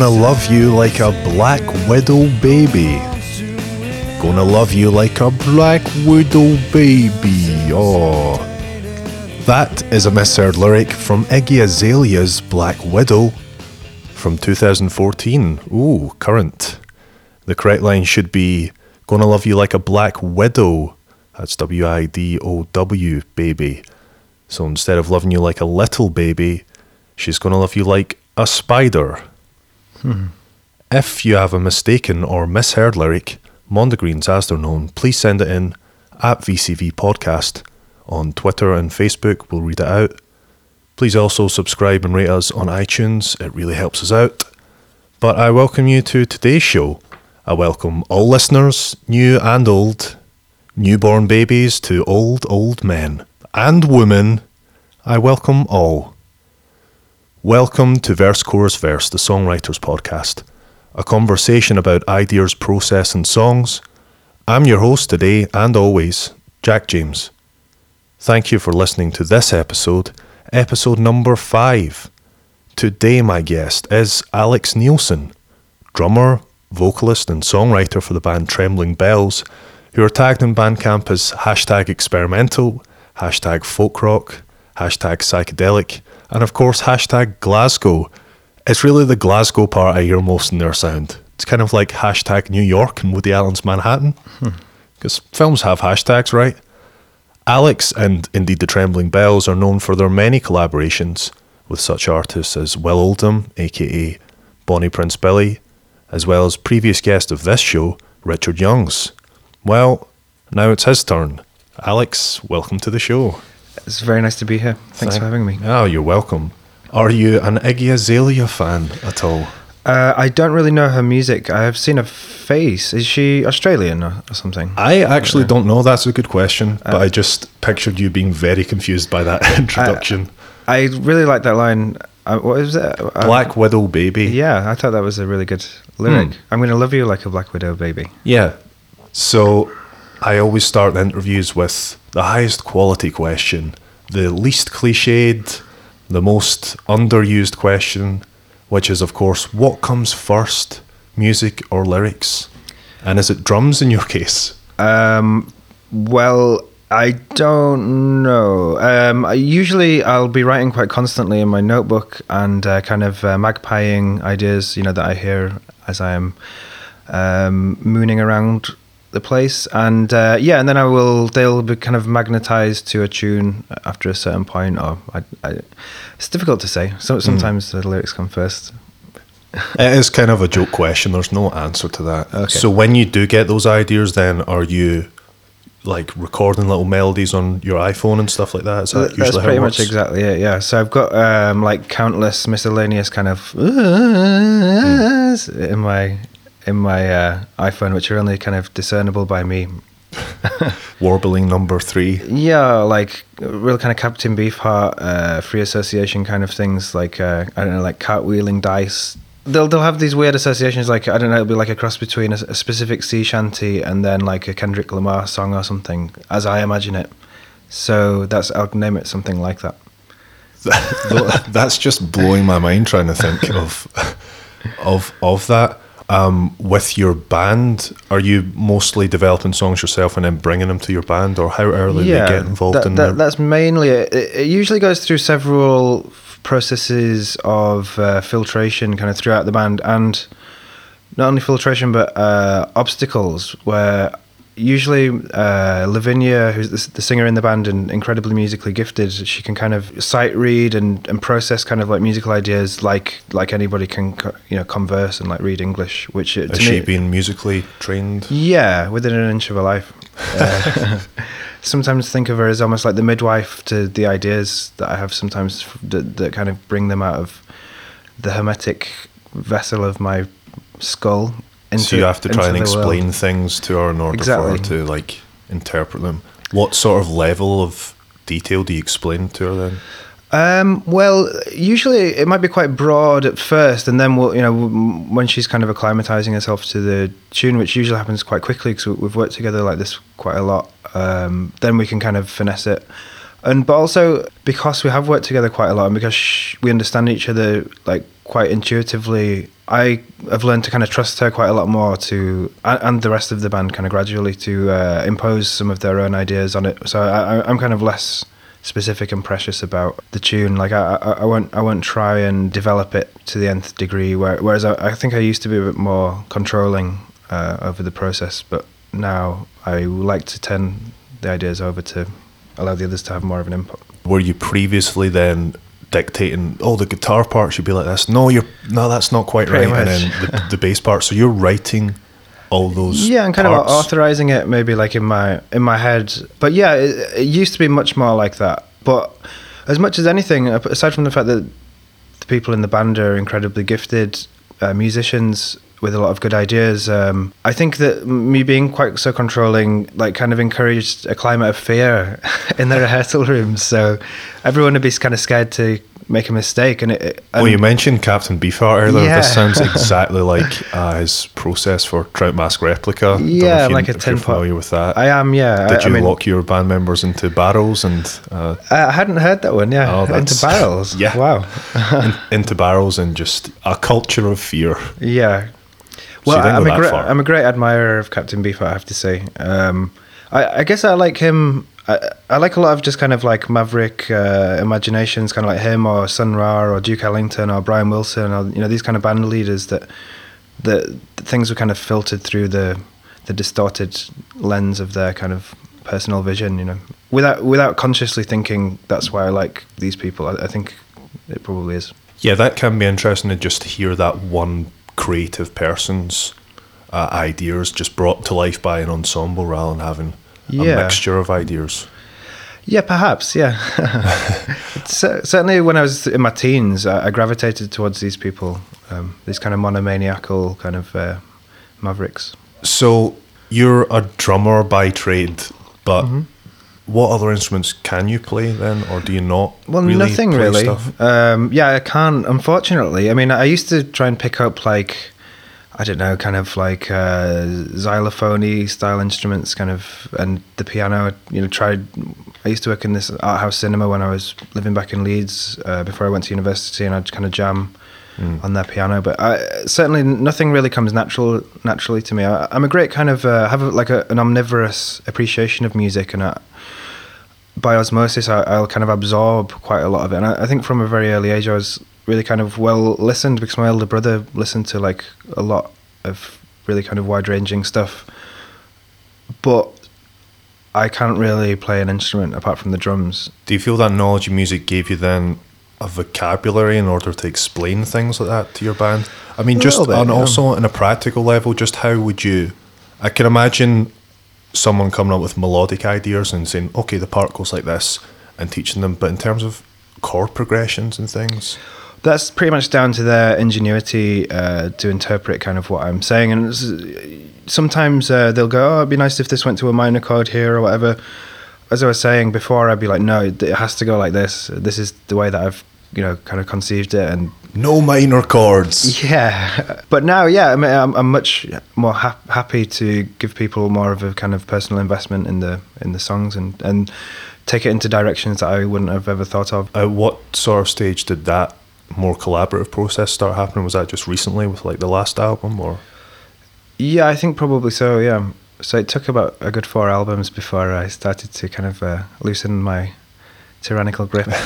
Gonna love you like a black widow baby. Gonna love you like a black widow baby. Oh. That is a misheard lyric from Iggy Azalea's Black Widow from 2014. Ooh, current. The correct line should be Gonna love you like a black widow. That's W I D O W, baby. So instead of loving you like a little baby, she's gonna love you like a spider. If you have a mistaken or misheard lyric, Mondegreens as they're known, please send it in at VCV Podcast on Twitter and Facebook. We'll read it out. Please also subscribe and rate us on iTunes. It really helps us out. But I welcome you to today's show. I welcome all listeners, new and old, newborn babies to old, old men and women. I welcome all. Welcome to Verse Chorus Verse, the Songwriters Podcast, a conversation about ideas, process, and songs. I'm your host today and always, Jack James. Thank you for listening to this episode, episode number five. Today, my guest is Alex Neilson, drummer, vocalist, and songwriter for the band Trembling Bells, who are tagged in Bandcamp as hashtag experimental, hashtag folk rock, hashtag psychedelic, and of course, hashtag Glasgow. It's really the Glasgow part I hear most in their sound. It's kind of like hashtag New York and Woody Allen's Manhattan. Hmm. Because films have hashtags, right? Alex and indeed the Trembling Bells are known for their many collaborations with such artists as Will Oldham, aka Bonnie Prince Billy, as well as previous guest of this show, Richard Youngs. Well, now it's his turn. Alex, welcome to the show. It's very nice to be here. Thanks for having me. Oh, you're welcome. Are you an Iggy Azalea fan at all? Uh, I don't really know her music. I have seen her face. Is she Australian or, or something? I actually don't know. That's a good question, but I just pictured you being very confused by that introduction. I really like that line. Uh, what is it? Uh, Black Widow Baby. Yeah, I thought that was a really good lyric. I'm going to love you like a black widow baby. Yeah. So I always start the interviews with the highest quality question, the least cliched, the most underused question, which is, of course, what comes first, music or lyrics? And is it drums in your case? Um, well, I don't know. Um, I, usually, I'll be writing quite constantly in my notebook and uh, kind of uh, magpieing ideas, you know, that I hear as I am um, mooning around the place. And uh, yeah, and then I will. They'll be kind of magnetized to a tune after a certain point. Or I, I, it's difficult to say. So sometimes the lyrics come first. It is kind of a joke question. There's no answer to that. Okay. So when you do get those ideas, then are you like recording little melodies on your iPhone and stuff like that? Is that That's usually how pretty much exactly it. Yeah. So I've got um, like countless miscellaneous kind of in my in my uh, iPhone, which are only kind of discernible by me. Warbling number three. Yeah, like real kind of Captain Beefheart, uh, free association kind of things. Like uh, I don't know, like cartwheeling dice. They'll they'll have these weird associations. Like I don't know, it'll be like a cross between a, a specific sea shanty and then like a Kendrick Lamar song or something, as I imagine it. So that's I'll name it something like that. That's just blowing my mind trying to think of of of that. Um, with your band, are you mostly developing songs yourself and then bringing them to your band, or how early do you get involved that, in that, the that's mainly it. It it usually goes through several processes of uh, filtration kind of throughout the band and not only filtration but uh, obstacles where usually uh, Lavinia who's the, the singer in the band and incredibly musically gifted she can kind of sight read and, and process kind of like musical ideas like like anybody can you know converse and like read English which uh, Has to she me, been musically trained? yeah, within an inch of her life. Uh, sometimes think of her as almost like the midwife to the ideas that I have sometimes that, that kind of bring them out of the hermetic vessel of my skull. Into, so you have to try and the world. explain things to her in order for her to like interpret them. What sort of level of detail do you explain to her then? Um, well, usually it might be quite broad at first, and then we'll, you know, when she's kind of acclimatizing herself to the tune, which usually happens quite quickly because we've worked together like this quite a lot. Um, then we can kind of finesse it and but also because we have worked together quite a lot and because we understand each other like quite intuitively i have learned to kind of trust her quite a lot more to and, the rest of the band kind of gradually to uh, impose some of their own ideas on it. So I, i'm kind of less specific and precious about the tune. Like i i, I won't i won't try and develop it to the nth degree where, whereas I, I think i used to be a bit more controlling uh, over the process but now i like to turn the ideas over to allow the others to have more of an input. Were you previously then dictating, oh, the guitar part should be like this? No, you're no, that's not quite Pretty right. much. And then the, the bass part. So you're writing all those. Yeah, and kind parts. of authorizing it maybe like in my in my head. But yeah, it, it used to be much more like that. But as much as anything, aside from the fact that the people in the band are incredibly gifted uh, musicians with a lot of good ideas, um, I think that me being quite so controlling, like, kind of encouraged a climate of fear in the rehearsal rooms. So everyone would be kind of scared to make a mistake. And, it, it- Well, you mentioned Captain Beefheart earlier. Yeah. This sounds exactly like uh, his process for Trout Mask Replica. Yeah, you- like a tin pot. familiar with that. I am, yeah. Did I, you I mean, lock your band members into barrels and uh, I hadn't heard that one. Yeah, Oh, into barrels. yeah. Wow. in, into barrels and just a culture of fear? Yeah. Well, I'm go a great far. I'm a great admirer of Captain Beefheart, I have to say. Um, I, I guess I like him. I, I like a lot of just kind of like maverick uh, imaginations, kind of like him or Sun Ra or Duke Ellington or Brian Wilson or you know these kind of band leaders that that that things were kind of filtered through the the distorted lens of their kind of personal vision. You know, without without consciously thinking that's why I like these people. I, I think it probably is. Yeah, that can be interesting to just hear that one creative person's uh, ideas just brought to life by an ensemble rather than having a mixture of ideas. Yeah, perhaps. Yeah, Cer- certainly when I was in my teens, I, I gravitated towards these people, um, these kind of monomaniacal kind of uh, mavericks. So you're a drummer by trade, but Mm-hmm. What other instruments can you play then, or do you not? Well, really nothing really. Um, yeah, I can't. Unfortunately, I mean, I used to try and pick up like, I don't know, kind of like uh, xylophony style instruments, kind of, and the piano. You know, tried. I used to work in this art house cinema when I was living back in Leeds uh, before I went to university, and I'd kind of jam on their piano. But I, certainly, nothing really comes natural naturally to me. I, I'm a great kind of uh, have a, like a, an omnivorous appreciation of music, and I, by osmosis, I, I'll kind of absorb quite a lot of it. And I, I think from a very early age, I was really kind of well listened because my elder brother listened to like a lot of really kind of wide ranging stuff. But I can't really play an instrument apart from the drums. Do you feel that knowledge of music gave you then a vocabulary in order to explain things like that to your band? I mean, just bit, and yeah. also on a practical level, just how would you? I can imagine someone coming up with melodic ideas and saying, "Okay, the part goes like this," and teaching them. But in terms of chord progressions and things, That's pretty much down to their ingenuity uh, to interpret kind of what I'm saying. And sometimes uh, they'll go, "Oh, it'd be nice if this went to a minor chord here or whatever." As I was saying before, I'd be like, "No, it has to go like this. This is the way that I've, you know, kind of conceived it." And no minor chords. yeah, but now, yeah, I mean, I'm, I'm much more hap- happy to give people more of a kind of personal investment in the in the songs and and take it into directions that I wouldn't have ever thought of. At what sort of stage did that more collaborative process start happening? Was that just recently with like the last album, or Yeah, I think probably so. Yeah. So it took about a good four albums before I started to kind of uh, loosen my tyrannical grip.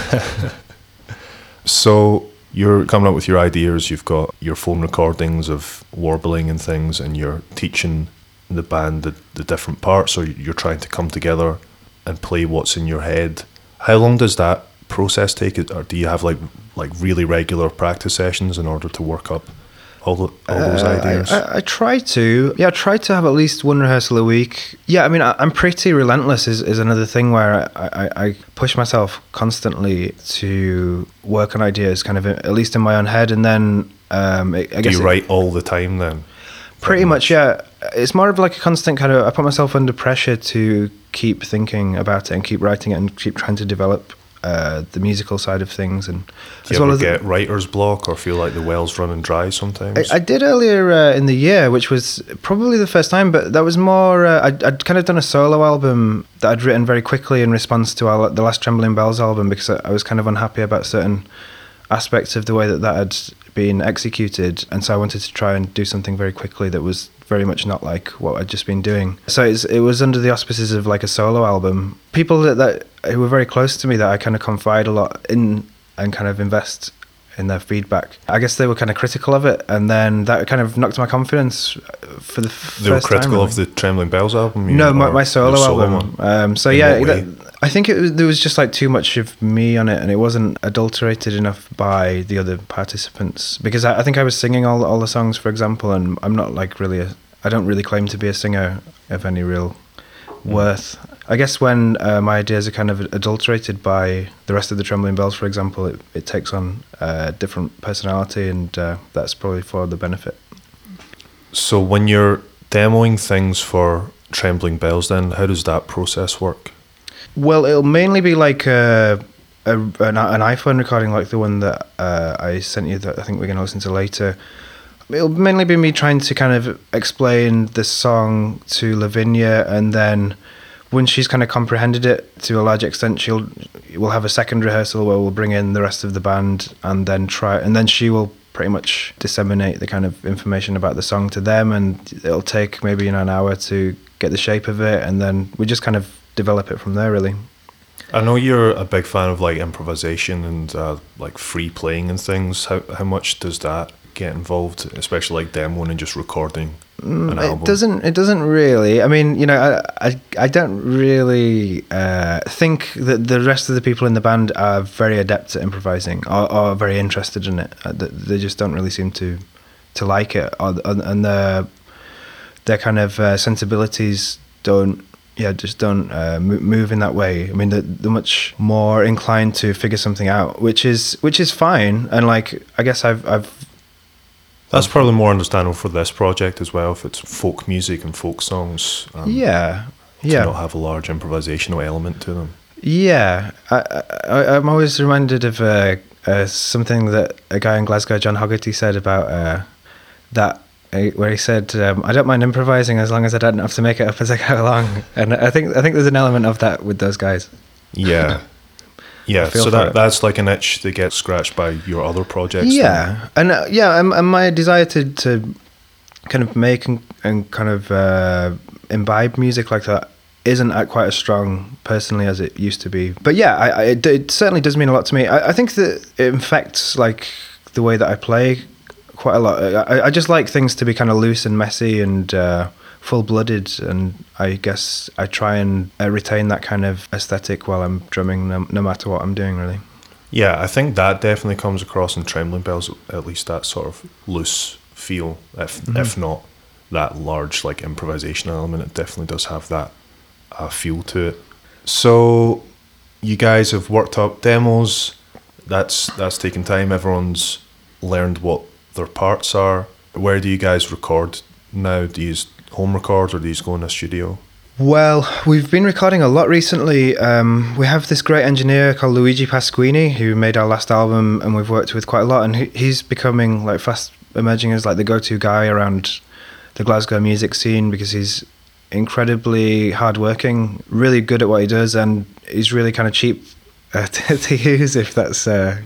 So you're coming up with your ideas. You've got your phone recordings of warbling and things, and you're teaching the band the, the different parts. Or you're trying to come together and play what's in your head. How long does that process take? Or do you have like like really regular practice sessions in order to work up all the, all those Uh, ideas? I, I, I try to. Yeah, I try to have at least one rehearsal a week. Yeah, I mean, I, I'm pretty relentless. Is, is another thing where I, I, I push myself constantly to work on ideas, kind of at least in my own head, and then um, I, I do guess you it- write all the time then? Pretty much, yeah. It's more of like a constant kind of. I put myself under pressure to keep thinking about it and keep writing it and keep trying to develop uh, the musical side of things, and Do you ever get writer's block or feel like the well's running dry sometimes? I, I did earlier uh, in the year, which was probably the first time, but that was more. Uh, I'd, I'd kind of done a solo album that I'd written very quickly in response to our, the last Trembling Bells album because I, I was kind of unhappy about certain aspects of the way that that had been executed, and so I wanted to try and do something very quickly that was very much not like what I'd just been doing. So it was under the auspices of like a solo album. People that, that who were very close to me that I kind of confide a lot in and kind of invest in their feedback. I guess they were kind of critical of it, and then that kind of knocked my confidence for the they were critical time, of the Trembling Bells album. no, my, my solo, solo album. Um, so in yeah, that, I think it was, there was just like too much of me on it, and it wasn't adulterated enough by the other participants. Because I, I think I was singing all all the songs, for example, and I'm not like really a, I don't really claim to be a singer of any real mm. worth. I guess when uh, my ideas are kind of adulterated by the rest of the Trembling Bells, for example, it, it takes on a different personality, and uh, that's probably for the benefit. So, when you're demoing things for Trembling Bells, then how does that process work? Well, it'll mainly be like a, a an, an, iPhone recording, like the one that uh, I sent you, that I think we're going to listen to later. It'll mainly be me trying to kind of explain the song to Lavinia, and then when she's kind of comprehended it to a large extent, she'll we'll have a second rehearsal where we'll bring in the rest of the band and then try, and then she will pretty much disseminate the kind of information about the song to them, and it'll take maybe you know, an hour to get the shape of it, and then we just kind of develop it from there, really. I know you're a big fan of like improvisation and uh, like free playing and things. How how much does that get involved, especially like demoing and just recording an mm, album? It doesn't. It doesn't really. I mean, you know, I I, I don't really uh, think that the rest of the people in the band are very adept at improvising or, or very interested in it. Uh, they just don't really seem to to like it, or, and their their kind of uh, sensibilities don't yeah, just don't uh, move in that way. I mean, they're, they're, much more inclined to figure something out, which is which is fine. And like, I guess I've I've that's probably more understandable for this project as well, if it's folk music and folk songs. Um, yeah, yeah. To not have a large improvisational element to them. Yeah, I, I, am always reminded of uh, uh, something that a guy in Glasgow, John Hoggerty, said about uh, that, where he said, um, "I don't mind improvising as long as I don't have to make it up as I go along." And I think I think there's an element of that with those guys. Yeah. Yeah, so that that's like an itch that gets scratched by your other projects. Yeah, then. and uh, yeah, and, and, my desire to, to kind of make and, and kind of uh, imbibe music like that isn't quite as strong personally as it used to be. But yeah, I, I, it, it, certainly does mean a lot to me. I, I, think that it infects like the way that I play quite a lot. I, I just like things to be kind of loose and messy and. Uh, full blooded, and I guess I try and uh, retain that kind of aesthetic while I'm drumming, no, no, matter what I'm doing, really. Yeah, I think that definitely comes across in Trembling Bells, at least that sort of loose feel, if, mm-hmm. if not that large like improvisation element, it definitely does have that uh, feel to it. So, you guys have worked up demos. That's that's taken time. Everyone's learned what their parts are. Where do you guys record now? Do you use home record or do you go in a studio? Well, we've been recording a lot recently. Um, we have this great engineer called Luigi Pasquini who made our last album, and we've worked with quite a lot. And he's becoming like fast emerging as like the go-to guy around the Glasgow music scene because he's incredibly hardworking, really good at what he does, and he's really kind of cheap uh, to, to, use. If that's, uh,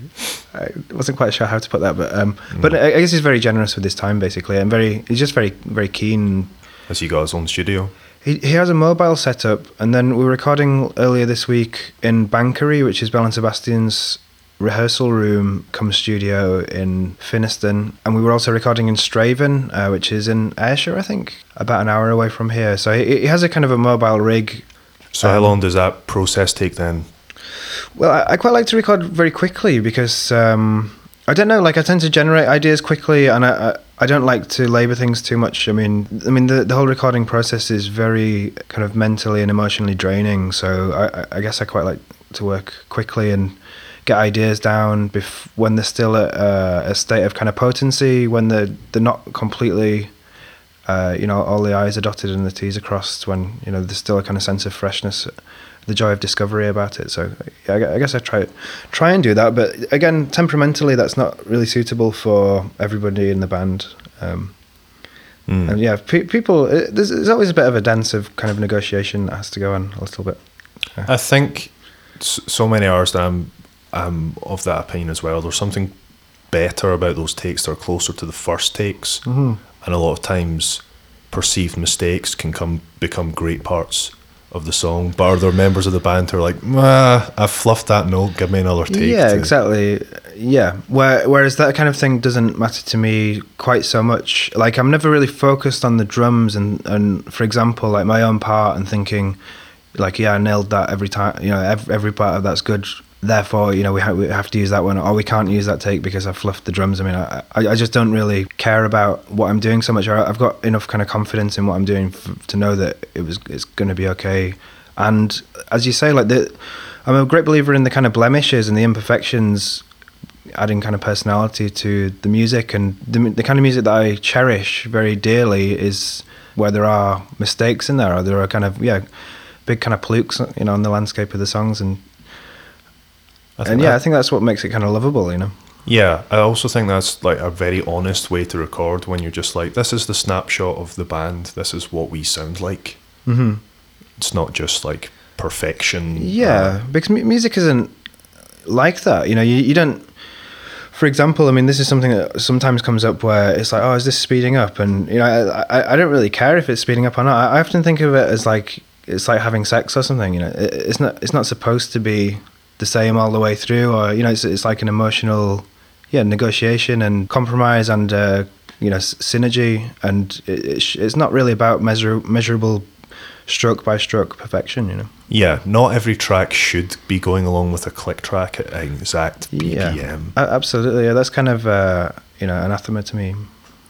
I wasn't quite sure how to put that, but um, mm. but I guess he's very generous with his time, basically, and very he's just very very keen has he got his own studio? He, he has a mobile setup, and then we were recording earlier this week in Bankery, which is Belle and Sebastian's rehearsal room come studio in Finnieston, and we were also recording in Strathaven, uh, which is in Ayrshire, I think, about an hour away from here. So he, he has a kind of a mobile rig. So um, how long does that process take then? Well, I, I quite like to record very quickly because um, I don't know. Like I tend to generate ideas quickly, and I, I, I don't like to labor things too much. I mean, I mean the the whole recording process is very kind of mentally and emotionally draining. So I, I guess I quite like to work quickly and get ideas down bef- when they're still at uh, a state of kind of potency, when they're they're not completely. Uh, you know, all the I's are dotted and the T's are crossed. When you know there's still a kind of sense of freshness the joy of discovery about it. So yeah, I, I guess I try try and do that, but again, temperamentally, that's not really suitable for everybody in the band. Um, Mm. And yeah, pe- people, it, there's, there's always a bit of a dance of kind of negotiation that has to go on a little bit. I think so many artists I'm, I'm of that opinion as well. There's something better about those takes that are closer to the first takes, Mm-hmm. And a lot of times perceived mistakes can come become great parts of the song. But are there members of the band who are like, ah, I fluffed that note, give me another take? Yeah, to-" exactly. Yeah. Where, whereas that kind of thing doesn't matter to me quite so much. Like I'm never really focused on the drums and, and for example, like my own part and thinking, like, yeah, I nailed that every time. You know, every, every part of that's good. Therefore, you know, we, ha- we have to use that one, or we can't use that take because I fluffed the drums. I mean, I, I I just don't really care about what I'm doing so much. I've got enough kind of confidence in what I'm doing f- to know that it was it's going to be okay. And as you say, like the, I'm a great believer in the kind of blemishes and the imperfections adding kind of personality to the music and the, the kind of music that I cherish very dearly is where there are mistakes in there or there are kind of yeah big kind of plukes you know in the landscape of the songs and and yeah I think that's what makes it kind of lovable you know Yeah, I also think that's like a very honest way to record when you're just like, this is the snapshot of the band. This is what we sound like. mm-hmm. It's not just like perfection. Yeah, because mu- music isn't like that. You know, you, you don't. For example, I mean, this is something that sometimes comes up where it's like, oh, is this speeding up? And you know, I, I, I don't really care if it's speeding up or not. I, I often think of it as like it's like having sex or something. You know, it, it's not it's not supposed to be the same all the way through, or you know, it's it's like an emotional, yeah, negotiation and compromise and uh, you know s- synergy, and it, it sh- it's not really about measure measurable stroke by stroke perfection. You know. Yeah, not every track should be going along with a click track at exact BPM. Yeah, absolutely. Yeah, that's kind of uh, you know anathema to me.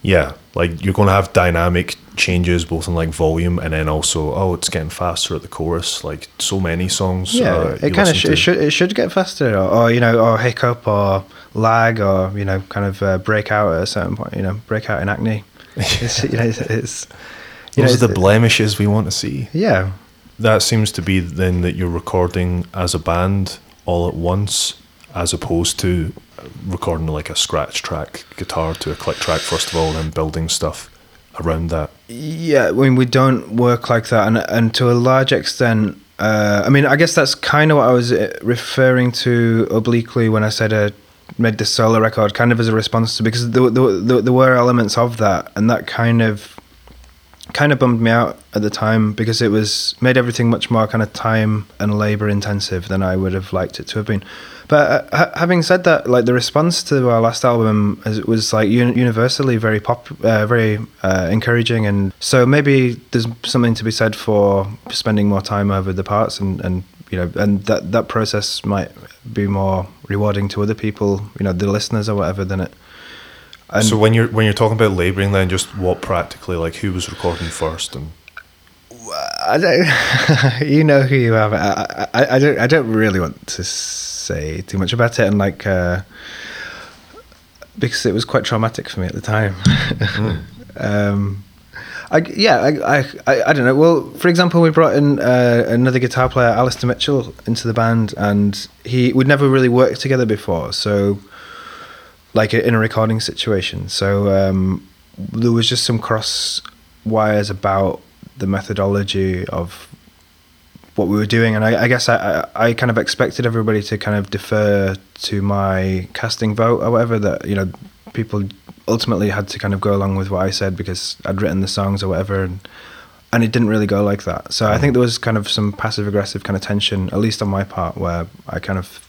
Yeah, like you're going to have dynamic changes both in like volume and then also oh it's getting faster at the chorus. Like so many songs. Yeah, uh, it kind of sh- it should it should get faster, or, or you know, or hiccup, or lag, or you know, kind of uh, break out at a certain point. You know, break out in acne. It's, you know, it's, it's you know, Those are the it's- blemishes we want to see. yeah, That seems to be then that you're recording as a band all at once, as opposed to recording like a scratch track guitar to a click track first of all, and building stuff around that. Yeah, I mean, we don't work like that, and and to a large extent, uh, I mean, I guess that's kind of what I was uh, referring to obliquely when I said I made this solo record, kind of as a response to because there, there, there, there were elements of that, and that kind of kind of bummed me out at the time because it was made everything much more kind of time and labor intensive than I would have liked it to have been. But uh, ha- having said that, like the response to our last album was like uni- universally very pop, uh, very uh, encouraging, and so maybe there's something to be said for spending more time over the parts and and you know and that that process might be more rewarding to other people, you know, the listeners or whatever than it. And so when you're when you're talking about labouring, then just what practically like who was recording first and I don't. you know who you have. I, I, I don't. I don't really want to say too much about it, and like uh, because it was quite traumatic for me at the time. um, I, yeah, I, I, I, I don't know. Well, for example, we brought in uh, another guitar player, Alasdair Mitchell, into the band, and he we'd never really worked together before, so like in a recording situation. So um, there was just some cross wires about the methodology of what we were doing, and I, I guess I, I, I kind of expected everybody to kind of defer to my casting vote or whatever. That you know, people ultimately had to kind of go along with what I said because I'd written the songs or whatever, and and it didn't really go like that. So I think there was kind of some passive aggressive kind of tension, at least on my part, where I kind of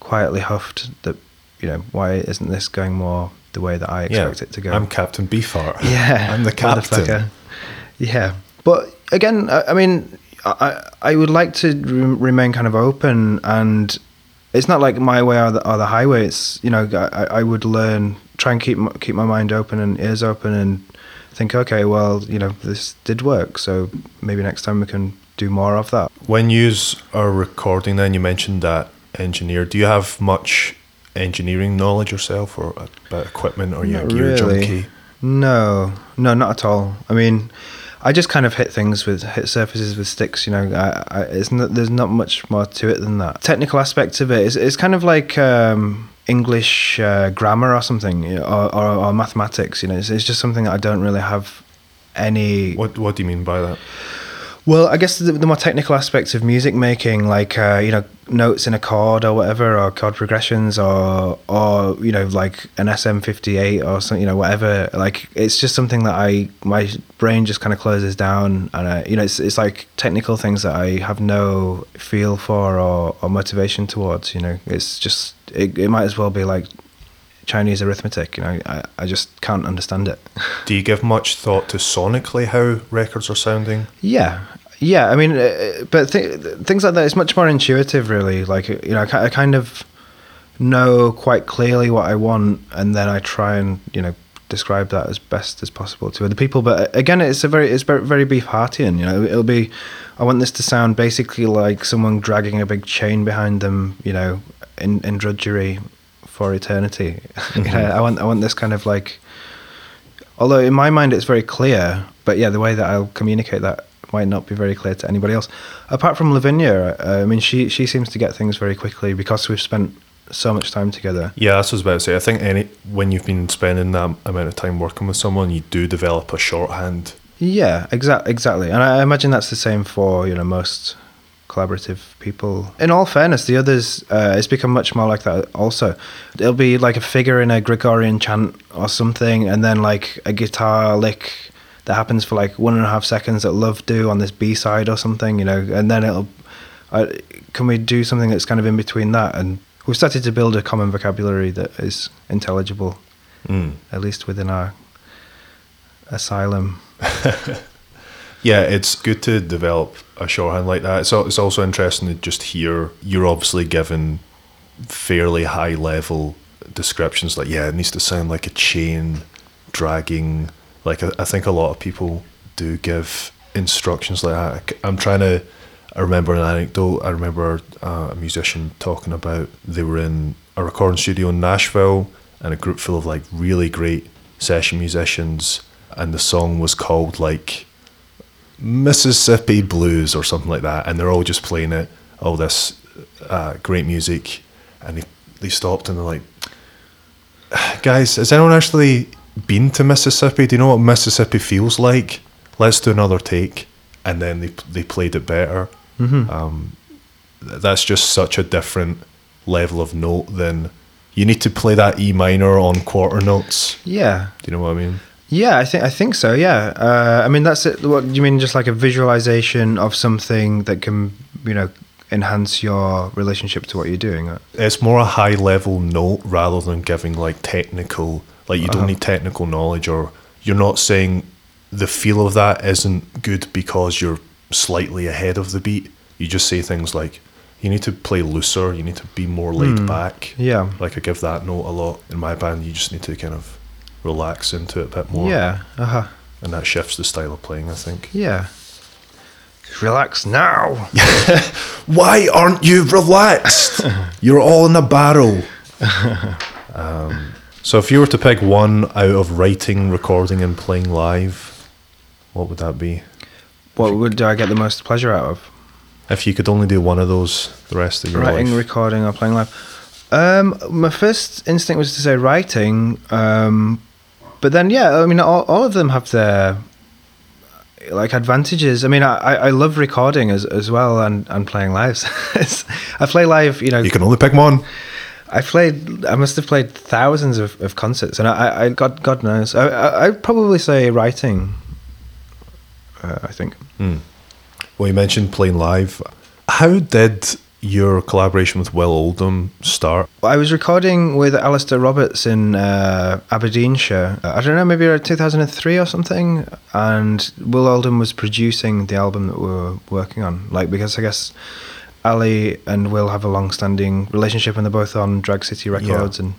quietly huffed that you know why isn't this going more the way that I expect it to go? I'm Captain Beefheart. Yeah, I'm the captain. Yeah, but again, I, I mean, I I would like to re- remain kind of open, and it's not like my way or the, or the highway. It's you know, I, I would learn, try and keep keep my mind open and ears open, and think, okay, well, you know, this did work, so maybe next time we can do more of that. When you are recording, then you mentioned that engineer. Do you have much engineering knowledge yourself, or about equipment, or you a gear really. junkie? No, no, not at all. I mean, I just kind of hit things with hit surfaces with sticks. You know, I, I, it's not, there's not much more to it than that. Technical aspects of it is it's kind of like um, English uh, grammar or something, you know, or, or, or mathematics. You know, it's, it's just something that I don't really have any. What What do you mean by that? Well, I guess the, the more technical aspects of music making, like uh, you know notes in a chord or whatever, or chord progressions, or or you know like an SM58 or something, you know whatever. Like it's just something that I my brain just kind of closes down, and I, you know it's it's like technical things that I have no feel for or, or motivation towards. You know, it's just it, it might as well be like Chinese arithmetic. You know, I, I just can't understand it. Do you give much thought to sonically how records are sounding? Yeah, yeah. I mean, uh, but th- things like that is much more intuitive, really. Like you know, I, I kind of know quite clearly what I want, and then I try and you know describe that as best as possible to other people. But uh, again, it's a very it's very, very Beefheartian. You know, it'll be. I want this to sound basically like someone dragging a big chain behind them. You know, in in drudgery for eternity. you know, I want I want this kind of like. Although in my mind it's very clear, but yeah, the way that I'll communicate that might not be very clear to anybody else. Apart from Lavinia, uh, I mean, she she seems to get things very quickly because we've spent so much time together. Yeah, that's what I was about to say. I think any when you've been spending that amount of time working with someone, you do develop a shorthand. Yeah, exact exactly, and I imagine that's the same for you know most collaborative people. In all fairness, the others, uh, it's become much more like that also. It'll be like a figure in a Gregorian chant or something, and then like a guitar lick that happens for like one and a half seconds that Love do on this B side or something, you know, and then it'll. Uh, can we do something that's kind of in between that? And we've started to build a common vocabulary that is intelligible, Mm. at least within our asylum. Yeah, it's good to develop a shorthand like that. It's, it's also interesting to just hear you're obviously given fairly high level descriptions like, yeah, it needs to sound like a chain dragging. Like, I, I think a lot of people do give instructions like that. I'm trying to. I remember an anecdote. I remember uh, a musician talking about they were in a recording studio in Nashville and a group full of like really great session musicians, and the song was called like Mississippi Blues or something like that, and they're all just playing it, all this uh, great music, and they, they stopped and they're like, guys, has anyone actually been to Mississippi? Do you know what Mississippi feels like? Let's do another take, and then they they played it better. Um, that's just such a different level of note than you need to play that E minor on quarter notes. Yeah, Do you know what I mean? Yeah, I think I think so. Yeah, uh, I mean that's it. What do you mean? Just like a visualization of something that can, you know, enhance your relationship to what you're doing. it's more a high level note rather than giving like technical like you don't need technical knowledge or you're not saying the feel of that isn't good because you're slightly ahead of the beat you just say things like you need to play looser you need to be more laid back Yeah. like i give that note a lot in my band you just need to kind of relax into it a bit more Yeah. Uh huh. and that shifts the style of playing i think Yeah. Just relax now. why aren't you relaxed you're all in a barrel um, so if you were to pick one out of writing recording and playing live what would that be What would do I get the most pleasure out of? if you could only do one of those the rest of your writing, life recording, or playing live. Um, my first instinct was to say writing, um, but then yeah, I mean, all, all of them have their like advantages. I mean, I, I love recording as as well and, and playing live. I play live, you know. you can only pick one I played. I must have played thousands of, of concerts, and I, I God, God knows. I, I, I'd probably say writing. Uh, I think. well you mentioned playing live how did your collaboration with will oldham start I was recording with Alasdair Roberts in uh, Aberdeenshire. I don't know, maybe around 2003 or something. And Will Oldham was producing the album that we were working on. Like, because I guess Ali and Will have a long standing relationship and they're both on Drag City Records. And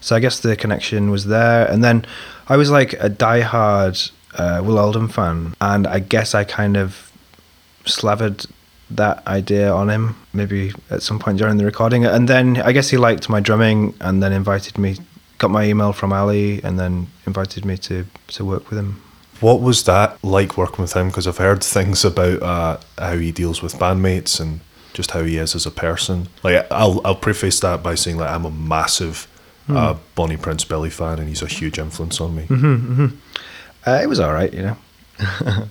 so I guess the connection was there. And then I was like a diehard uh, Will Oldham fan. And I guess I kind of slathered that idea on him maybe at some point during the recording and then i guess he liked my drumming and then invited me got my email from ali and then invited me to to work with him What was that like working with him? Because I've heard things about uh, how he deals with bandmates and just how he is as a person. Like I'll I'll preface that by saying that I'm a massive uh, Bonnie Prince Billy fan, and he's a huge influence on me. Uh, it was all right, you know.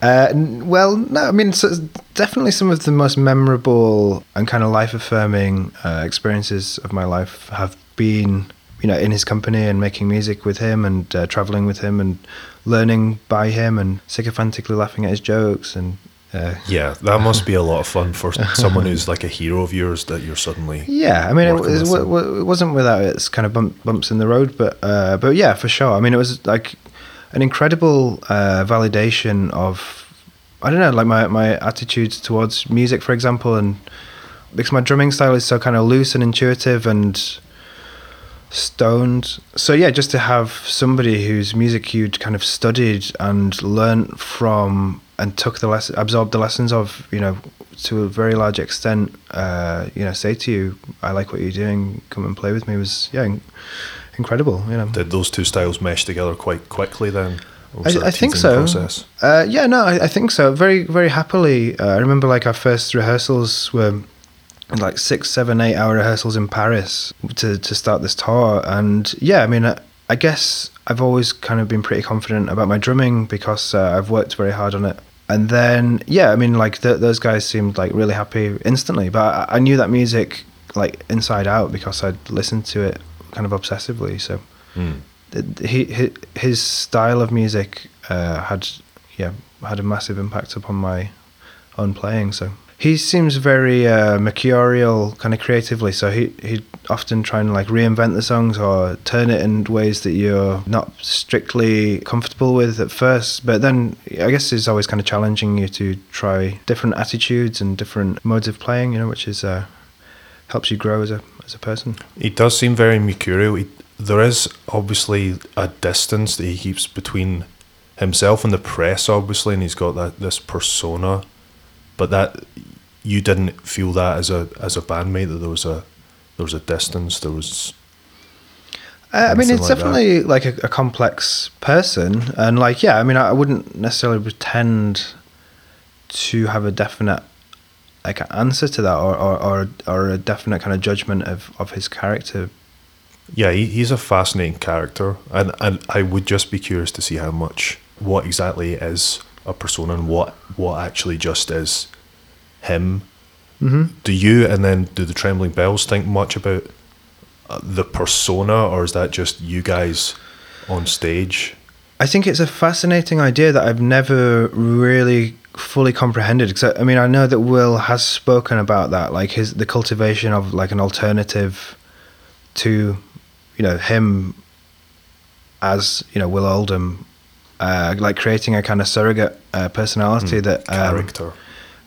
uh, well, no, I mean, so definitely some of the most memorable and kind of life affirming uh, experiences of my life have been, you know, in his company and making music with him and uh, traveling with him and learning by him and sycophantically laughing at his jokes and. Uh, Yeah, that must be a lot of fun for someone who's like a hero of yours that you're suddenly. Yeah, I mean, it, working was, with it wasn't without its kind of bump, bumps in the road, but uh, but yeah, for sure. I mean, it was like an incredible uh, validation of I don't know, like my my attitudes towards music, for example, and because my drumming style is so kind of loose and intuitive and stoned. So yeah, just to have somebody whose music you'd kind of studied and learnt from and took the lesson, absorbed the lessons of, you know, to a very large extent, uh, you know, say to you, "I like what you're doing. Come and play with me." Was yeah, incredible. You know. Did those two styles mesh together quite quickly then? I, I think so. Process? Uh, yeah, no, I, I think so. Very, very happily. Uh, I remember like our first rehearsals were like six, seven, eight hour rehearsals in Paris to to start this tour, and yeah, I mean, I, I guess I've always kind of been pretty confident about my drumming because uh, I've worked very hard on it. And then, yeah, I mean, like th- those guys seemed like really happy instantly, but I, I knew that music like inside out because I'd listened to it kind of obsessively. So he, he his style of music uh, had yeah had a massive impact upon my own playing. So he seems very uh, mercurial, kind of creatively. So he he often try and like reinvent the songs or turn it in ways that you're not strictly comfortable with at first. But then I guess it's always kind of challenging you to try different attitudes and different modes of playing. You know, which is uh, helps you grow as a as a person. He does seem very mercurial. He, there is obviously a distance that he keeps between himself and the press, obviously, and he's got that this persona. But that you didn't feel that as a as a bandmate that there was a there was a distance. There was Uh, I mean, it's like that. definitely like a, a complex person, and like, yeah, I mean, I, I wouldn't necessarily pretend to have a definite like an answer to that, or or or, or a definite kind of judgment of of his character. yeah. He, he's a fascinating character, and and I would just be curious to see how much what exactly is a persona and what what actually just is him. Mm-hmm. do you and then do the trembling bells think much about uh, the persona or is that just you guys on stage I think it's a fascinating idea that I've never really fully comprehended. Because I mean, I know that Will has spoken about that, like his the cultivation of like an alternative to, you know, him as you know Will Oldham, uh, like creating a kind of surrogate uh, personality that um, character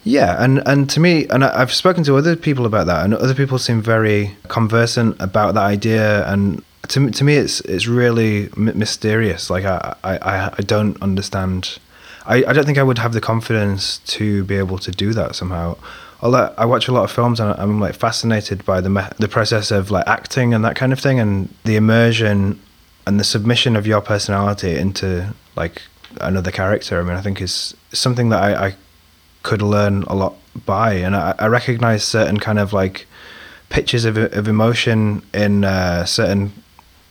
yeah, and and to me, and I've spoken to other people about that, and other people seem very conversant about that idea. And to me- to me, it's it's really m- mysterious. Like I, I- I don't understand. I, I don't think I would have the confidence to be able to do that somehow. Although I watch a lot of films and I'm like fascinated by the me- the process of like acting and that kind of thing, and the immersion and the submission of your personality into like another character. I mean, I think is something that I, I could learn a lot by, and I, I recognize certain kind of like pitches of of emotion in uh, certain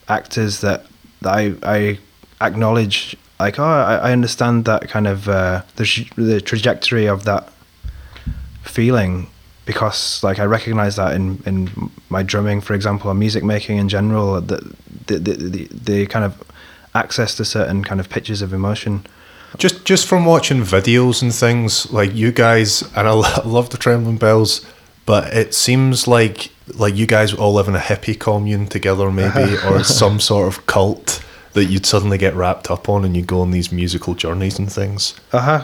actors that, that I I acknowledge. Like, oh, I, I understand that kind of uh, the the trajectory of that feeling because like I recognize that in in my drumming, for example, or music making in general, that the the, the the kind of access to certain kind of pitches of emotion. just just from watching videos and things like you guys and i love the trembling bells but it seems like like you guys all live in a hippie commune together maybe or some sort of cult that you'd suddenly get wrapped up on and you go on these musical journeys and things Uh-huh.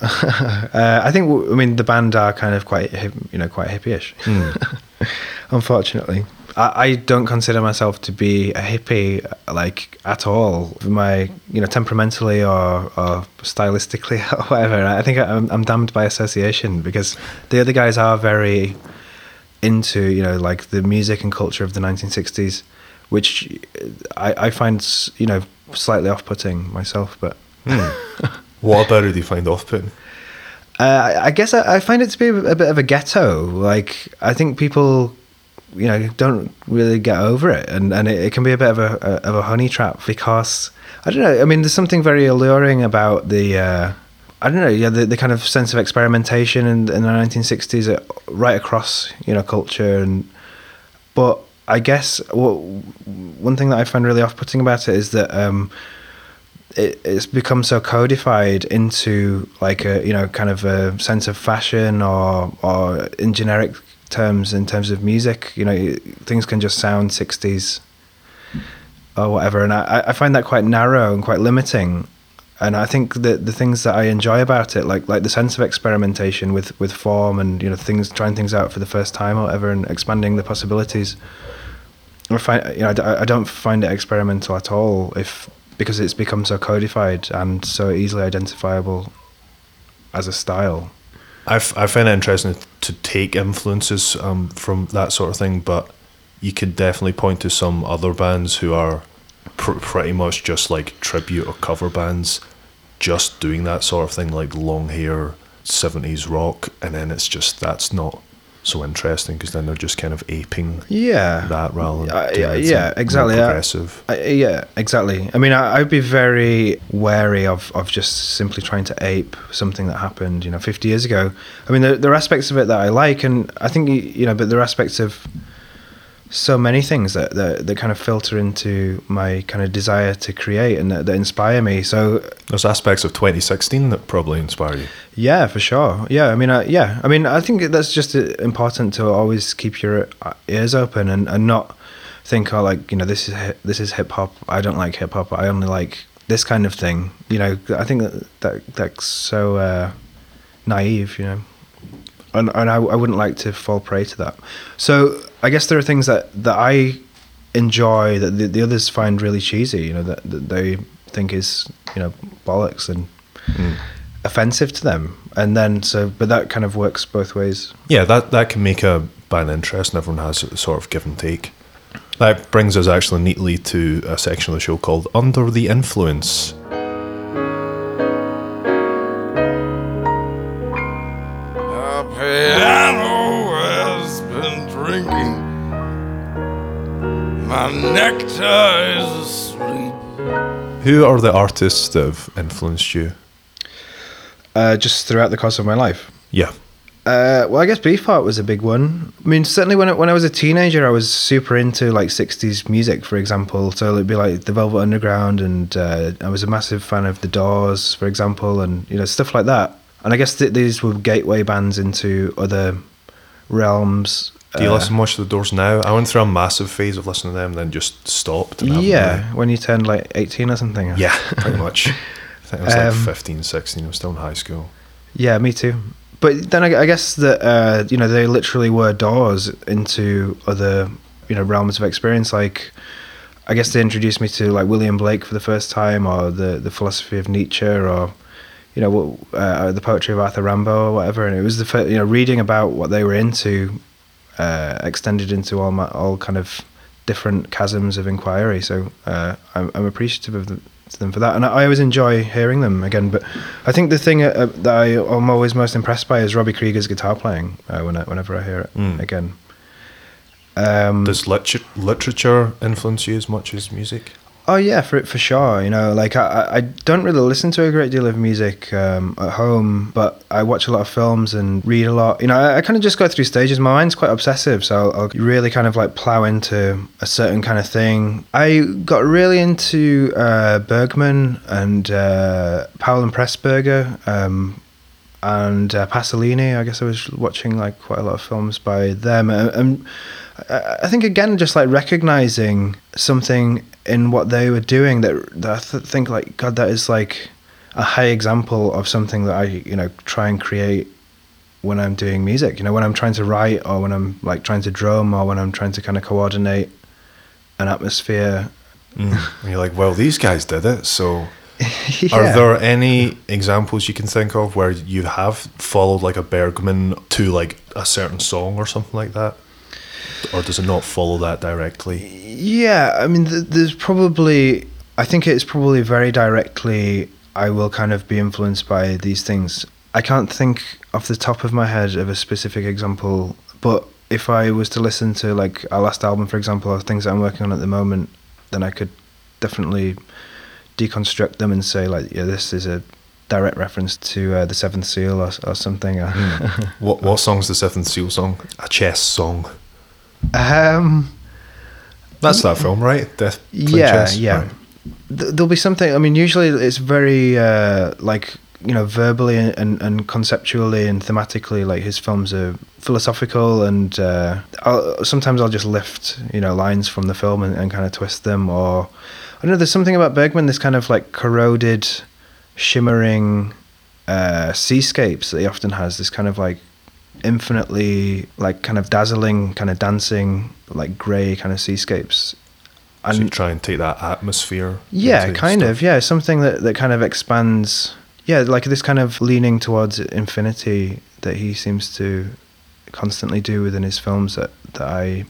uh I think I mean the band are kind of quite you know quite hippie-ish. Unfortunately, I, I don't consider myself to be a hippie like at all. My you know temperamentally or or stylistically or whatever. I think I'm I'm damned by association because the other guys are very into you know like the music and culture of the 1960s, which I I find you know slightly off-putting myself, but. What about it do you find off-putting? Uh, I- I guess I, I find it to be a, a bit of a ghetto. Like I think people, you know, don't really get over it, and and it, it can be a bit of a, a of a honey trap because I don't know. I mean, there's something very alluring about the. Uh, I don't know, yeah, the, the kind of sense of experimentation in, in the 1960s, uh, right across, you know, culture, and but I guess one thing that I find really off-putting about it is that um, it, it's become so codified into like a you know kind of a sense of fashion or or in generic terms in terms of music. You know things can just sound 60s or whatever. And I, I find that quite narrow and quite limiting. And I think that the things that I enjoy about it like like the sense of experimentation with with form and you know things trying things out for the first time or whatever and expanding the possibilities I find you know I I don't find it experimental at all if because it's become so codified and so easily identifiable as a style. I, I find it interesting to take influences um, from that sort of thing, but you could definitely point to some other bands who are pr- pretty much just like tribute or cover bands, just doing that sort of thing, like long hair, 70s rock, and then it's just that's not so interesting because then they're just kind of aping Yeah, that rather than Uh, yeah, yeah, exactly. Progressive. I, yeah, exactly. I mean, I, I'd be very wary of, of just simply trying to ape something that happened, you know, 50 years ago. I mean, there, there are aspects of it that I like, and I think, you- you know, but there are aspects of so many things that, that, that kind of filter into my kind of desire to create and that, that inspire me. So, There's aspects of 2016 that probably inspire you. yeah, for sure. Yeah, I mean, uh, yeah, I mean, I think that's just uh, important to always keep your uh, ears open and, and not think, oh, like you know, this is this is hip hop. I don't like hip hop. I only like this kind of thing. You know, I think that, that that's so uh, naive. You know, and and I, I wouldn't like to fall prey to that. So I guess there are things that that I enjoy that the, the others find really cheesy. You know, that, that they think is you know bollocks and hmm. offensive to them. And then so, but that kind of works both ways. Yeah, that, that can make a band interesting. Everyone has a sort of give and take. That brings us actually neatly to a section of the show called Under the Influence. My nectar is asleep. Who are the artists that have influenced you? Uh, just throughout the course of my life. Yeah. Uh, well, I guess Beefheart was a big one. I mean, certainly when I, when I was a teenager, I was super into like '60s music, for example. So it'd be like the Velvet Underground, and uh, I was a massive fan of the Doors, for example, and you know stuff like that. And I guess th- these were gateway bands into other realms. Do you Uh, listen much to the Doors now? I went through a massive phase of listening to them, then just stopped. Yeah, when you turned like 18 or something. Yeah, pretty much. I think I was like Um, 15, 16. I was still in high school. Yeah, me too. But then I, I guess that uh, you know they literally were doors into other you know realms of experience. Like I guess they introduced me to like William Blake for the first time, or the the philosophy of Nietzsche, or you know uh, the poetry of Arthur Rimbaud, or whatever. And it was the fir- you know reading about what they were into uh, extended into all my, all kind of different chasms of inquiry. So uh, I'm, I'm appreciative of them, them for that, and I, I always enjoy hearing them again. But I think the thing uh, that I, am always most impressed by is Robbie Krieger's guitar playing. Uh, when I, whenever I hear it Mm. again. Um, Does liter- literature influence you as much as music? Oh yeah, for for sure. You know, like I, I- don't really listen to a great deal of music um, at home, but I watch a lot of films and read a lot. You know, I, I kind of just go through stages. My mind's quite obsessive, so I'll really kind of like plow into a certain kind of thing. I got really into uh, Bergman and uh, Powell and Pressburger. Um, and uh, Pasolini. I guess I was watching like quite a lot of films by them, and, I think again, just like recognizing something in what they were doing that, that I th- think like God, that is like a high example of something that I you know try and create when I'm doing music. You know, when I'm trying to write, or when I'm like trying to drum, or when I'm trying to kind of coordinate an atmosphere. Mm. And you're like, well, these guys did it, so Yeah. Are there any examples you can think of where you have followed like a Bergman to like a certain song or something like that? Or does it not follow that directly? Yeah, I mean, th- there's probably. I think it's probably very directly I will kind of be influenced by these things. I can't think off the top of my head of a specific example, but if I was to listen to like our last album, for example, or things that I'm working on at the moment, then I could definitely deconstruct them and say like, yeah, this is a direct reference to uh, the Seventh Seal or, or something. What what song's the Seventh Seal song? A chess song. Um, That's that film, right? Death. Yeah, yeah. Right. There'll be something. I mean, usually it's very uh, like you know verbally and, and, and conceptually and thematically. Like his films are philosophical, and uh, I'll, sometimes I'll just lift you know lines from the film and, and kind of twist them. Or I don't know. There's something about Bergman. This kind of like corroded, shimmering uh, seascapes that he often has. This kind of like infinitely like kind of dazzling, kind of dancing, like grey kind of seascapes. So you try and take that atmosphere. Yeah, kind stuff. of. Yeah, something that, that kind of expands. Yeah, like this kind of leaning towards infinity that he seems to constantly do within his films that, that I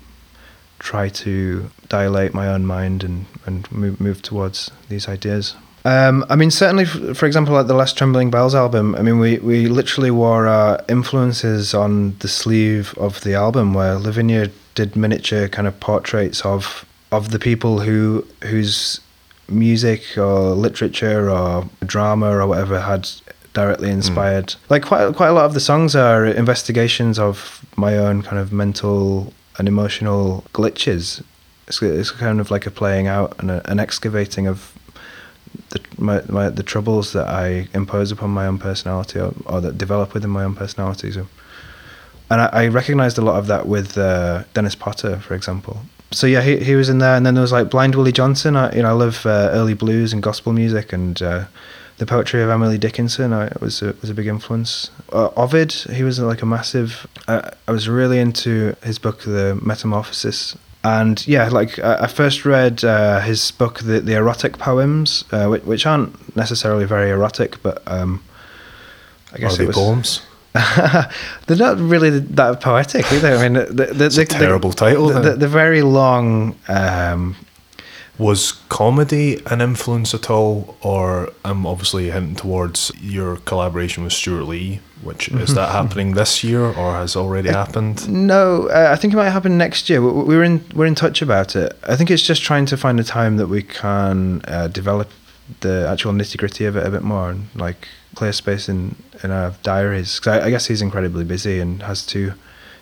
try to dilate my own mind and, and move, move towards these ideas. Um, I mean, certainly, f- for example, like the last Trembling Bells album, I mean, we, we literally wore our influences on the sleeve of the album where Lavinia did miniature kind of portraits of of the people who whose music or literature or drama or whatever had directly inspired. Like quite quite a lot of the songs are investigations of my own kind of mental and emotional glitches. It's, it's kind of like a playing out and a, an excavating of the my, my the troubles that I impose upon my own personality or, or that develop within my own personality. So, and I, I recognized a lot of that with uh, Dennis Potter, for example. So yeah, he he was in there, and then there was like Blind Willie Johnson. I you know I love uh, early blues and gospel music, and uh, the poetry of Emily Dickinson. I was a, was a big influence. Uh, Ovid, he was like a massive. I was really into his book, The Metamorphosis, and yeah, like I first read uh, his book, the the erotic poems, uh, which, which aren't necessarily very erotic, but um, I Are guess they it was. poems? they're not really that poetic either. I mean, the, the, It's a the- terrible title, The, then. the, the very long. Um, Was comedy an influence at all, or I'm obviously hinting towards your collaboration with Stewart Lee, which is that happening this year or has already happened? no, uh, I think it might happen next year. We, we we're in we're in touch about it. I think it's just trying to find a time that we can uh, develop the actual nitty gritty of it a bit more and like clear space in in our diaries. 'Cause I, I guess he's incredibly busy and has two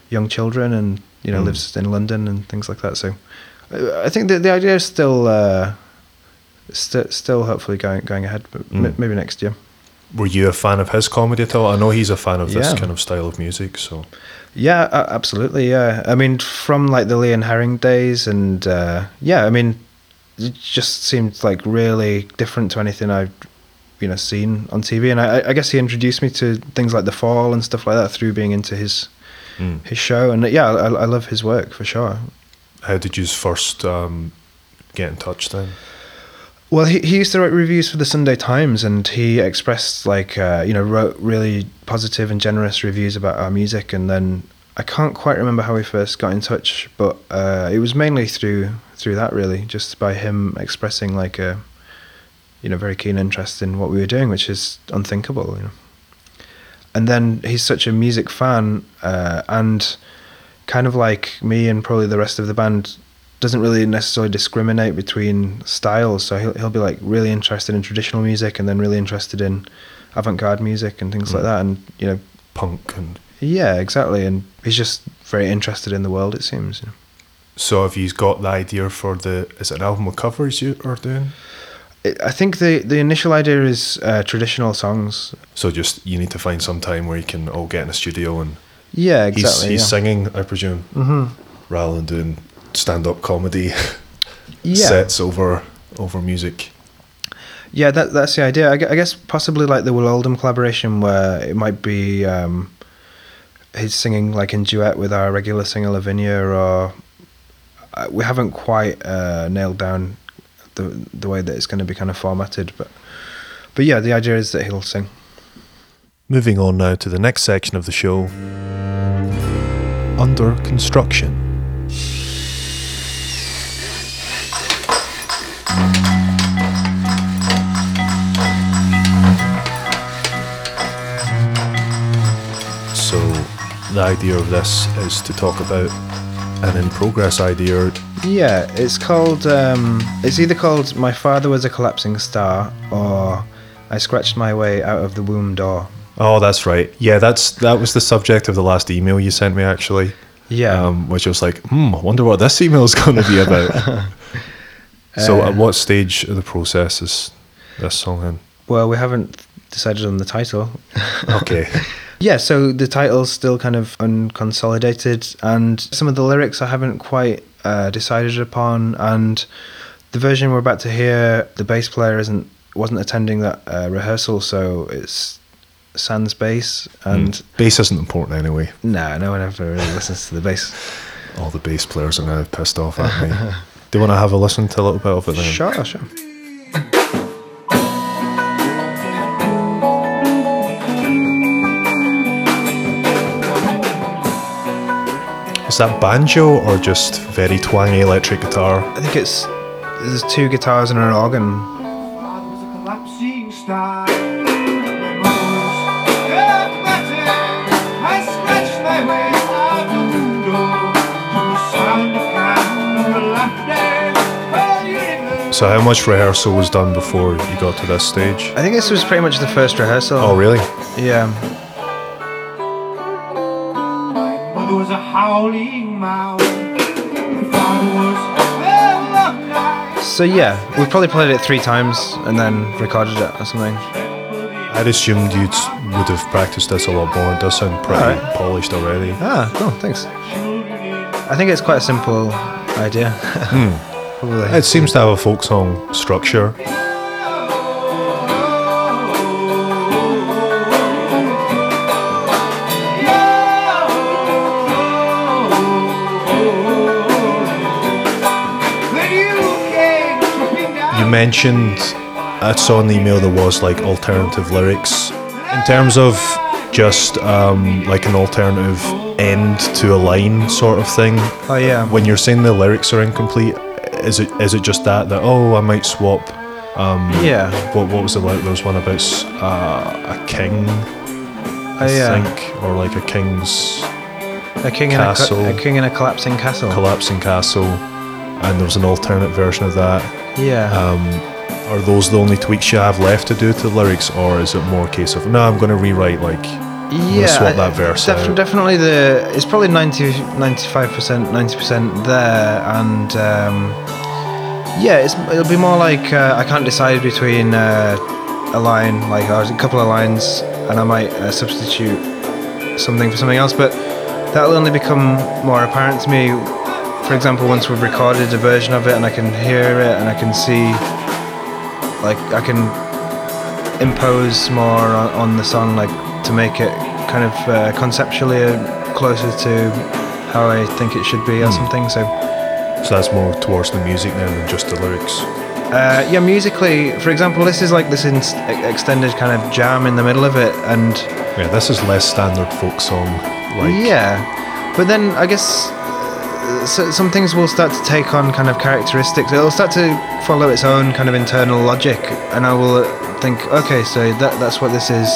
young children and you know Mm. lives in London and things like that. So uh, I think the the idea is still uh, st- still hopefully going going ahead, but m- Mm. maybe next year. Were you a fan of his comedy at all? I know he's a fan of this Yeah. kind of style of music, so Yeah, a- absolutely. Yeah, I mean, from like the Lee and Herring days, and uh, yeah, I mean, it just seemed like really different to anything I've you know seen on TV. And I, I guess he introduced me to things like The Fall and stuff like that through being into his Mm. his show. And yeah, I, I love his work for sure. How did you first um, get in touch then? Well, he, he used to write reviews for the Sunday Times, and he expressed like uh, you know wrote really positive and generous reviews about our music. And then I can't quite remember how we first got in touch, but uh, it was mainly through through that really, just by him expressing like a you know very keen interest in what we were doing, which is unthinkable. You know. And then he's such a music fan, uh, and kind of like me and probably the rest of the band doesn't really necessarily discriminate between styles. So he'll he'll be like really interested in traditional music and then really interested in avant-garde music and things like Mm. that. And you know, Punk and yeah, exactly. And he's just very interested in the world. It seems. You know. so have you got the idea for the is it an album with covers you are doing? I think the the initial idea is uh, traditional songs. So just you need to find some time where you can all get in a studio and Yeah, he's exactly. he's yeah. singing, I presume, hmm rather than doing stand up comedy Yeah. sets over over music. Yeah, that that's the idea. I guess possibly like the Will Oldham collaboration, where it might be um, he's singing like in duet with our regular singer Lavinia, or uh, we haven't quite uh, nailed down the the way that it's going to be kind of formatted. But but yeah, the idea is that he'll sing. Moving on now to the next section of the show under construction. So, the idea of this is to talk about an in progress idea. Yeah, it's called, um, it's either called My Father Was a Collapsing Star or I Scratched My Way Out of the Womb Door. Oh, that's right. Yeah, that's that was the subject of the last email you sent me actually. Yeah. Um, which was like, hmm, I wonder what this email is going to be about. so, Uh, at what stage of the process is this song in? well, we haven't decided on the title. Okay. Yeah, so the title's still kind of unconsolidated, and some of the lyrics I haven't quite uh, decided upon, and the version we're about to hear, the bass player isn't wasn't attending that uh, rehearsal, so it's sans bass, and Mm. bass isn't important anyway. No, no one ever really listens to the bass. All the bass players are now pissed off at me. Do you want to have a listen to a little bit of it then? Sure, sure. Is that banjo or just very twangy electric guitar? I think it's there's two guitars and an organ. So, how much rehearsal was done before you got to this stage? I think this was pretty much the first rehearsal. Oh, really? Yeah. Mother was a howling mouse. My father was well up night. So yeah, we probably played it three times and then recorded it or something. I'd assumed you would have practiced this a lot more. It does sound pretty Alright. polished already. Ah, cool, thanks. I think it's quite a simple idea. Probably. It seems to have a folk song structure. You came tripping down. You mentioned I saw in the email there was like alternative lyrics. In terms of just um, like an alternative end to a line sort of thing. oh yeah. When you're saying the lyrics are incomplete, is it is it just that that oh I might swap? Um, Yeah. What what was the lyric? There was one about uh, a king, I yeah. think, or like a king's A king in a, a king in a collapsing castle. collapsing castle, and there was an alternate version of that. yeah. Um, are those the only tweaks you have left to do to the lyrics, or is it more a case of no, I'm going to rewrite like yeah. swap that verse def-. Definitely the. It's probably 90, 95 percent, ninety percent there, and um, yeah, it's it'll be more like uh, I can't decide between uh, a line, like or a couple of lines, and I might uh, substitute something for something else, but that'll only become more apparent to me. For example, once we've recorded a version of it and I can hear it and I can see, like I can impose more on, on the song, like to make it kind of uh, conceptually closer to how I think it should be or something. So, so that's more towards the music then than just the lyrics. uh, yeah, musically, for example, this is like this in- extended kind of jam in the middle of it, and Yeah, this is less standard folk song. Like yeah, but then I guess uh, so, some things will start to take on kind of characteristics. It'll start to follow its own kind of internal logic, and I will think, okay, so that that's what this is.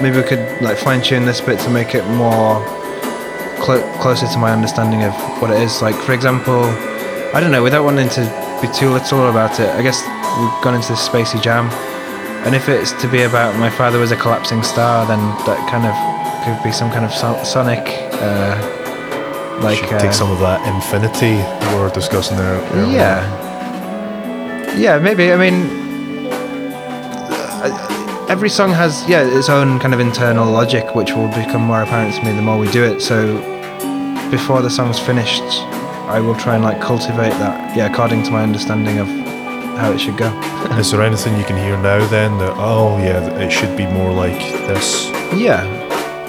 Maybe we could like fine tune this bit to make it more clo- closer to my understanding of what it is. Like, for example, I don't know, without wanting to be too literal about it, I guess we've gone into this spacey jam. And if it's to be about my father was a collapsing star, then that kind of could be some kind of so- sonic, uh, like should uh, take some of that infinity we were discussing there. earlier. yeah, yeah, maybe. I mean, every song has yeah its own kind of internal logic, which will become more apparent to me the more we do it. So before the song's finished, I will try and like cultivate that yeah according to my understanding of how it should go. Is there anything you can hear now then that oh yeah it should be more like this? yeah.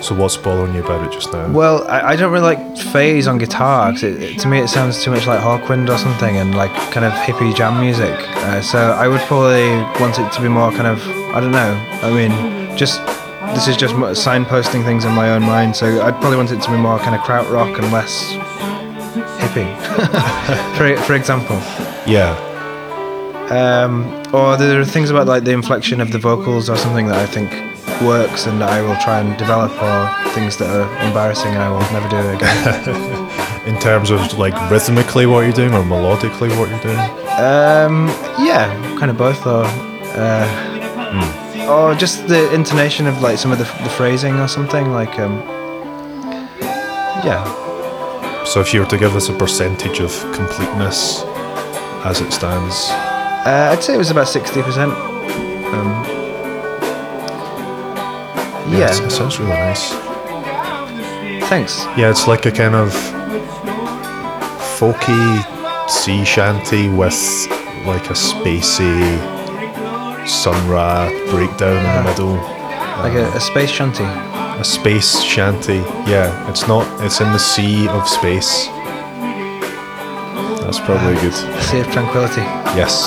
So what's bothering you about it just now? Well, I, I don't really like phase on guitar 'cause it, it, to me it sounds too much like Hawkwind or something and like kind of hippie jam music. Uh, so I would probably want it to be more kind of I don't know. I mean, just this is just signposting things in my own mind. So I'd probably want it to be more kind of krautrock and less hippie, for for example. yeah, Um, or there are things about like the inflection of the vocals or something that I think works and that I will try and develop, or things that are embarrassing and I will never do it again. In terms of like rhythmically what you're doing or melodically what you're doing? um, yeah, kind of both, or uh, or just the intonation of like some of the, the phrasing or something. Like, um, yeah, So if you were to give us a percentage of completeness as it stands, uh, I'd say it was about sixty percent. Um, yeah, it's- it sounds really nice. thanks. Yeah, it's like a kind of folky sea shanty with like a spacey Sun Ra breakdown in the middle. Like a, um, a space shanty. A space shanty. Yeah, it's not. It's in the sea of space. That's probably good. Sea of tranquility. Yes.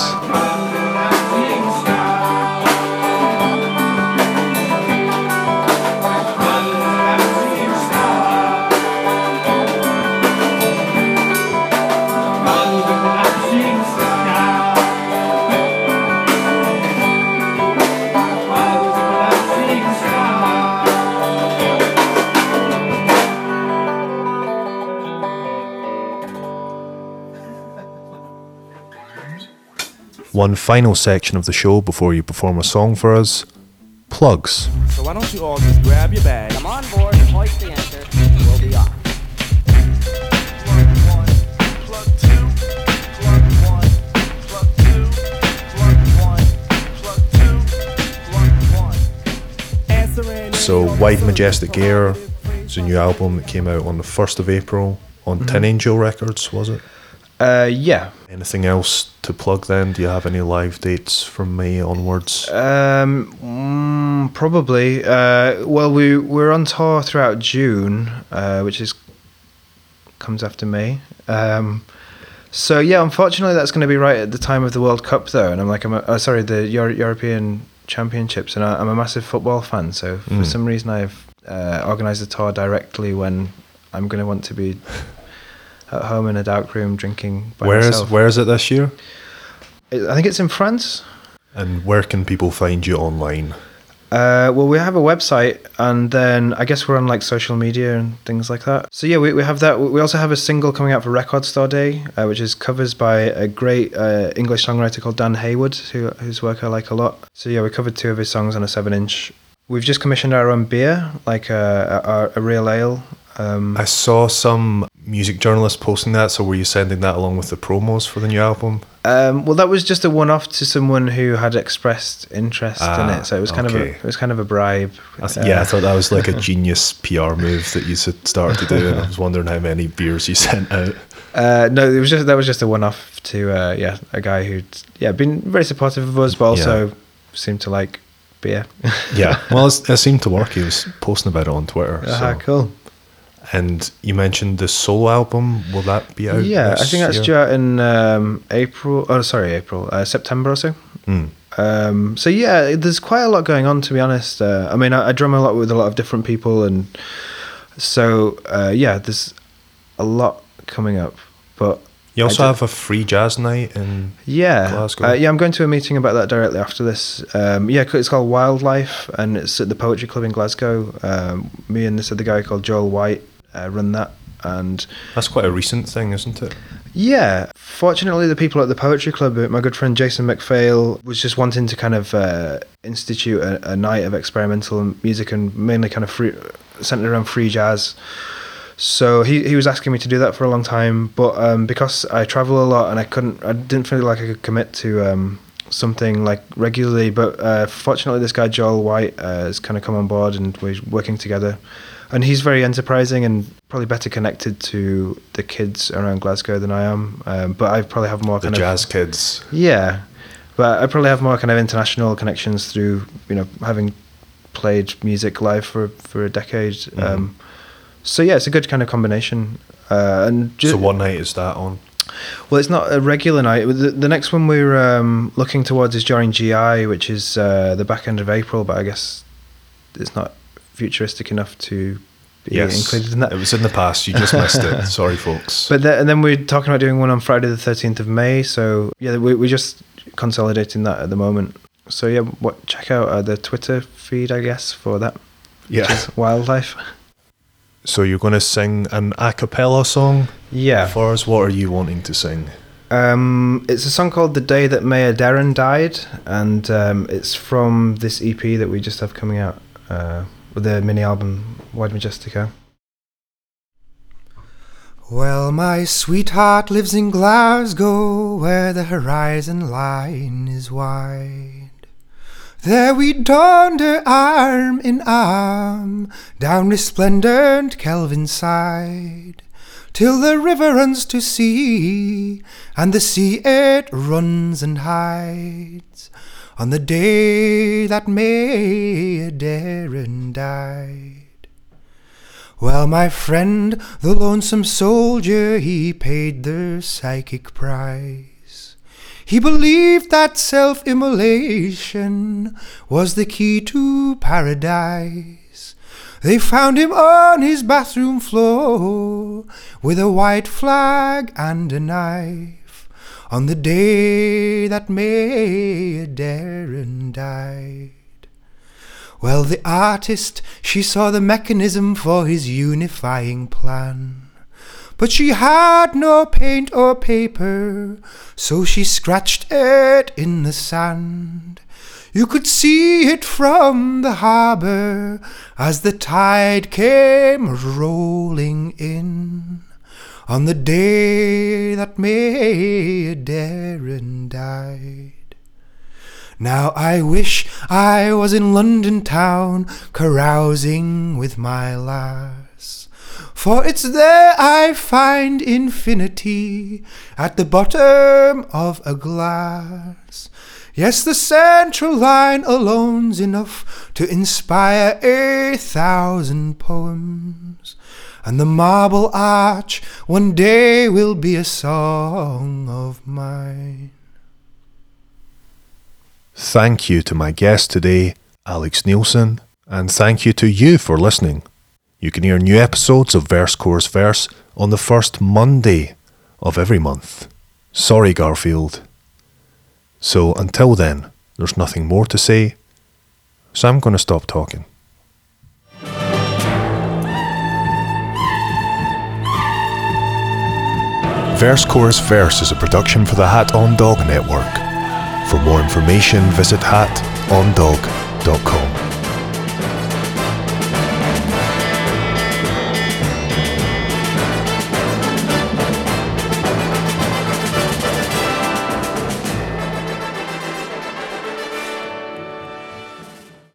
One final section of the show before you perform a song for us. Plugs. So why don't you all just grab your bag? I'm on board, hoist the anchor, we'll be off. So, Wide Majestic Aire is a new album that came out on the 1st of April on Tin mm-hmm. Angel Records, was it? Uh, yeah. Anything else to plug then? Do you have any live dates from May onwards? Um, mm, probably. Uh, well, we we're on tour throughout June, uh, which is comes after May. Um, so yeah, unfortunately, that's going to be right at the time of the World Cup, though. And I'm like, I'm a, uh, sorry, the Euro- European Championships, and I, I'm a massive football fan. So for Mm. some reason, I've uh, organised the tour directly when I'm going to want to be at home in a dark room drinking by Where is, myself. where is it this year? I think it's in France. And where can people find you online? Uh, well, we have a website, and then I guess we're on like social media and things like that. So yeah, we, we have that. We also have a single coming out for Record Store Day, uh, which is covers by a great uh, English songwriter called Dan Haywood, who whose work I like a lot. So yeah, we covered two of his songs on a seven-inch. We've just commissioned our own beer, like a, a, a real ale. Um, I saw some music journalists posting that, so were you sending that along with the promos for the new album? Um, well, that was just a one-off to someone who had expressed interest in Ah, it, so it was kind of a it was kind of a bribe. I th- yeah, I Uh, thought that was like a genius PR move that you started to do, and I was wondering how many beers you sent out. Uh, no, it was just that was just a one-off to uh, yeah a guy who'd yeah been very supportive of us, but also seemed to like beer. Yeah, well, it's, it seemed to work. He was posting about it on Twitter. Ah, so. cool. And you mentioned the solo album. Will that be out? Yeah, I think that's year? due out in um, April. Oh, sorry, April, uh, September or so. Mm. Um, so yeah, there's quite a lot going on to be honest. Uh, I mean, I, I drum a lot with a lot of different people, and so uh, yeah, there's a lot coming up. But You also have a free jazz night in Yeah, Glasgow. Uh, yeah, I'm going to a meeting about that directly after this. Um, yeah, it's called Wildlife, and it's at the Poetry Club in Glasgow. Um, me and this other guy called Joel White uh, run that, and That's quite a recent thing, isn't it? yeah, fortunately, the people at the Poetry Club, uh, my good friend Jason McPhail, was just wanting to kind of uh, institute a, a night of experimental music and mainly kind of free, centered around free jazz. So he, he was asking me to do that for a long time, but um, because I travel a lot and I couldn't, I didn't feel like I could commit to um, something like regularly. But uh, fortunately, this guy Joel White uh, has kind of come on board and we're working together. And he's very enterprising and probably better connected to the kids around Glasgow than I am. Um, but I probably have more The kind jazz of jazz kids. yeah, but I probably have more kind of international connections through you know having played music live for for a decade. Mm-hmm. Um, so yeah, it's a good kind of combination. Uh, and ju- So one night is that on? well, it's not a regular night. The, the next one we're um, looking towards is during GI, which is uh, the back end of April. But I guess it's not futuristic enough to be included in that. It was in the past. You just missed it. Sorry, folks. But the, and then we're talking about doing one on Friday the thirteenth of May. So yeah, we, we're just consolidating that at the moment. So yeah, what? Check out uh, the Twitter feed, I guess, for that. Yeah. Which is wildlife. So you're going to sing an a cappella song Yeah. for us. What are you wanting to sing? Um, it's a song called "The Day That Maya Deren Died," and um, it's from this EP that we just have coming out uh, with the mini album "Wide Majestic Aire." Well, my sweetheart lives in Glasgow, where the horizon line is wide. There we daunder arm in arm down resplendent Kelvin side, till the river runs to sea, and the sea it runs and hides. On the day that Maya Deren died. Well, my friend, the lonesome soldier, he paid the psychic price. He believed that self immolation was the key to paradise. They found him on his bathroom floor with a white flag and a knife on the day that Maya Deren died. Well, the artist, she saw the mechanism for his unifying plan. But she had no paint or paper, so she scratched it in the sand. You could see it from the harbour as the tide came rolling in on the day that Maya Deren died. Now I wish I was in London town, carousing with my lass. For it's there I find infinity at the bottom of a glass. Yes, the central line alone's enough to inspire a thousand poems. And the marble arch one day will be a song of mine. Thank you to my guest today, Alex Neilson, and thank you to you for listening. You can hear new episodes of Verse Chorus Verse on the first Monday of every month. Sorry, Garfield. So until then, there's nothing more to say, so I'm going to stop talking. Verse Chorus Verse is a production for the Hat on Dog Network. For more information, visit hatondog.com.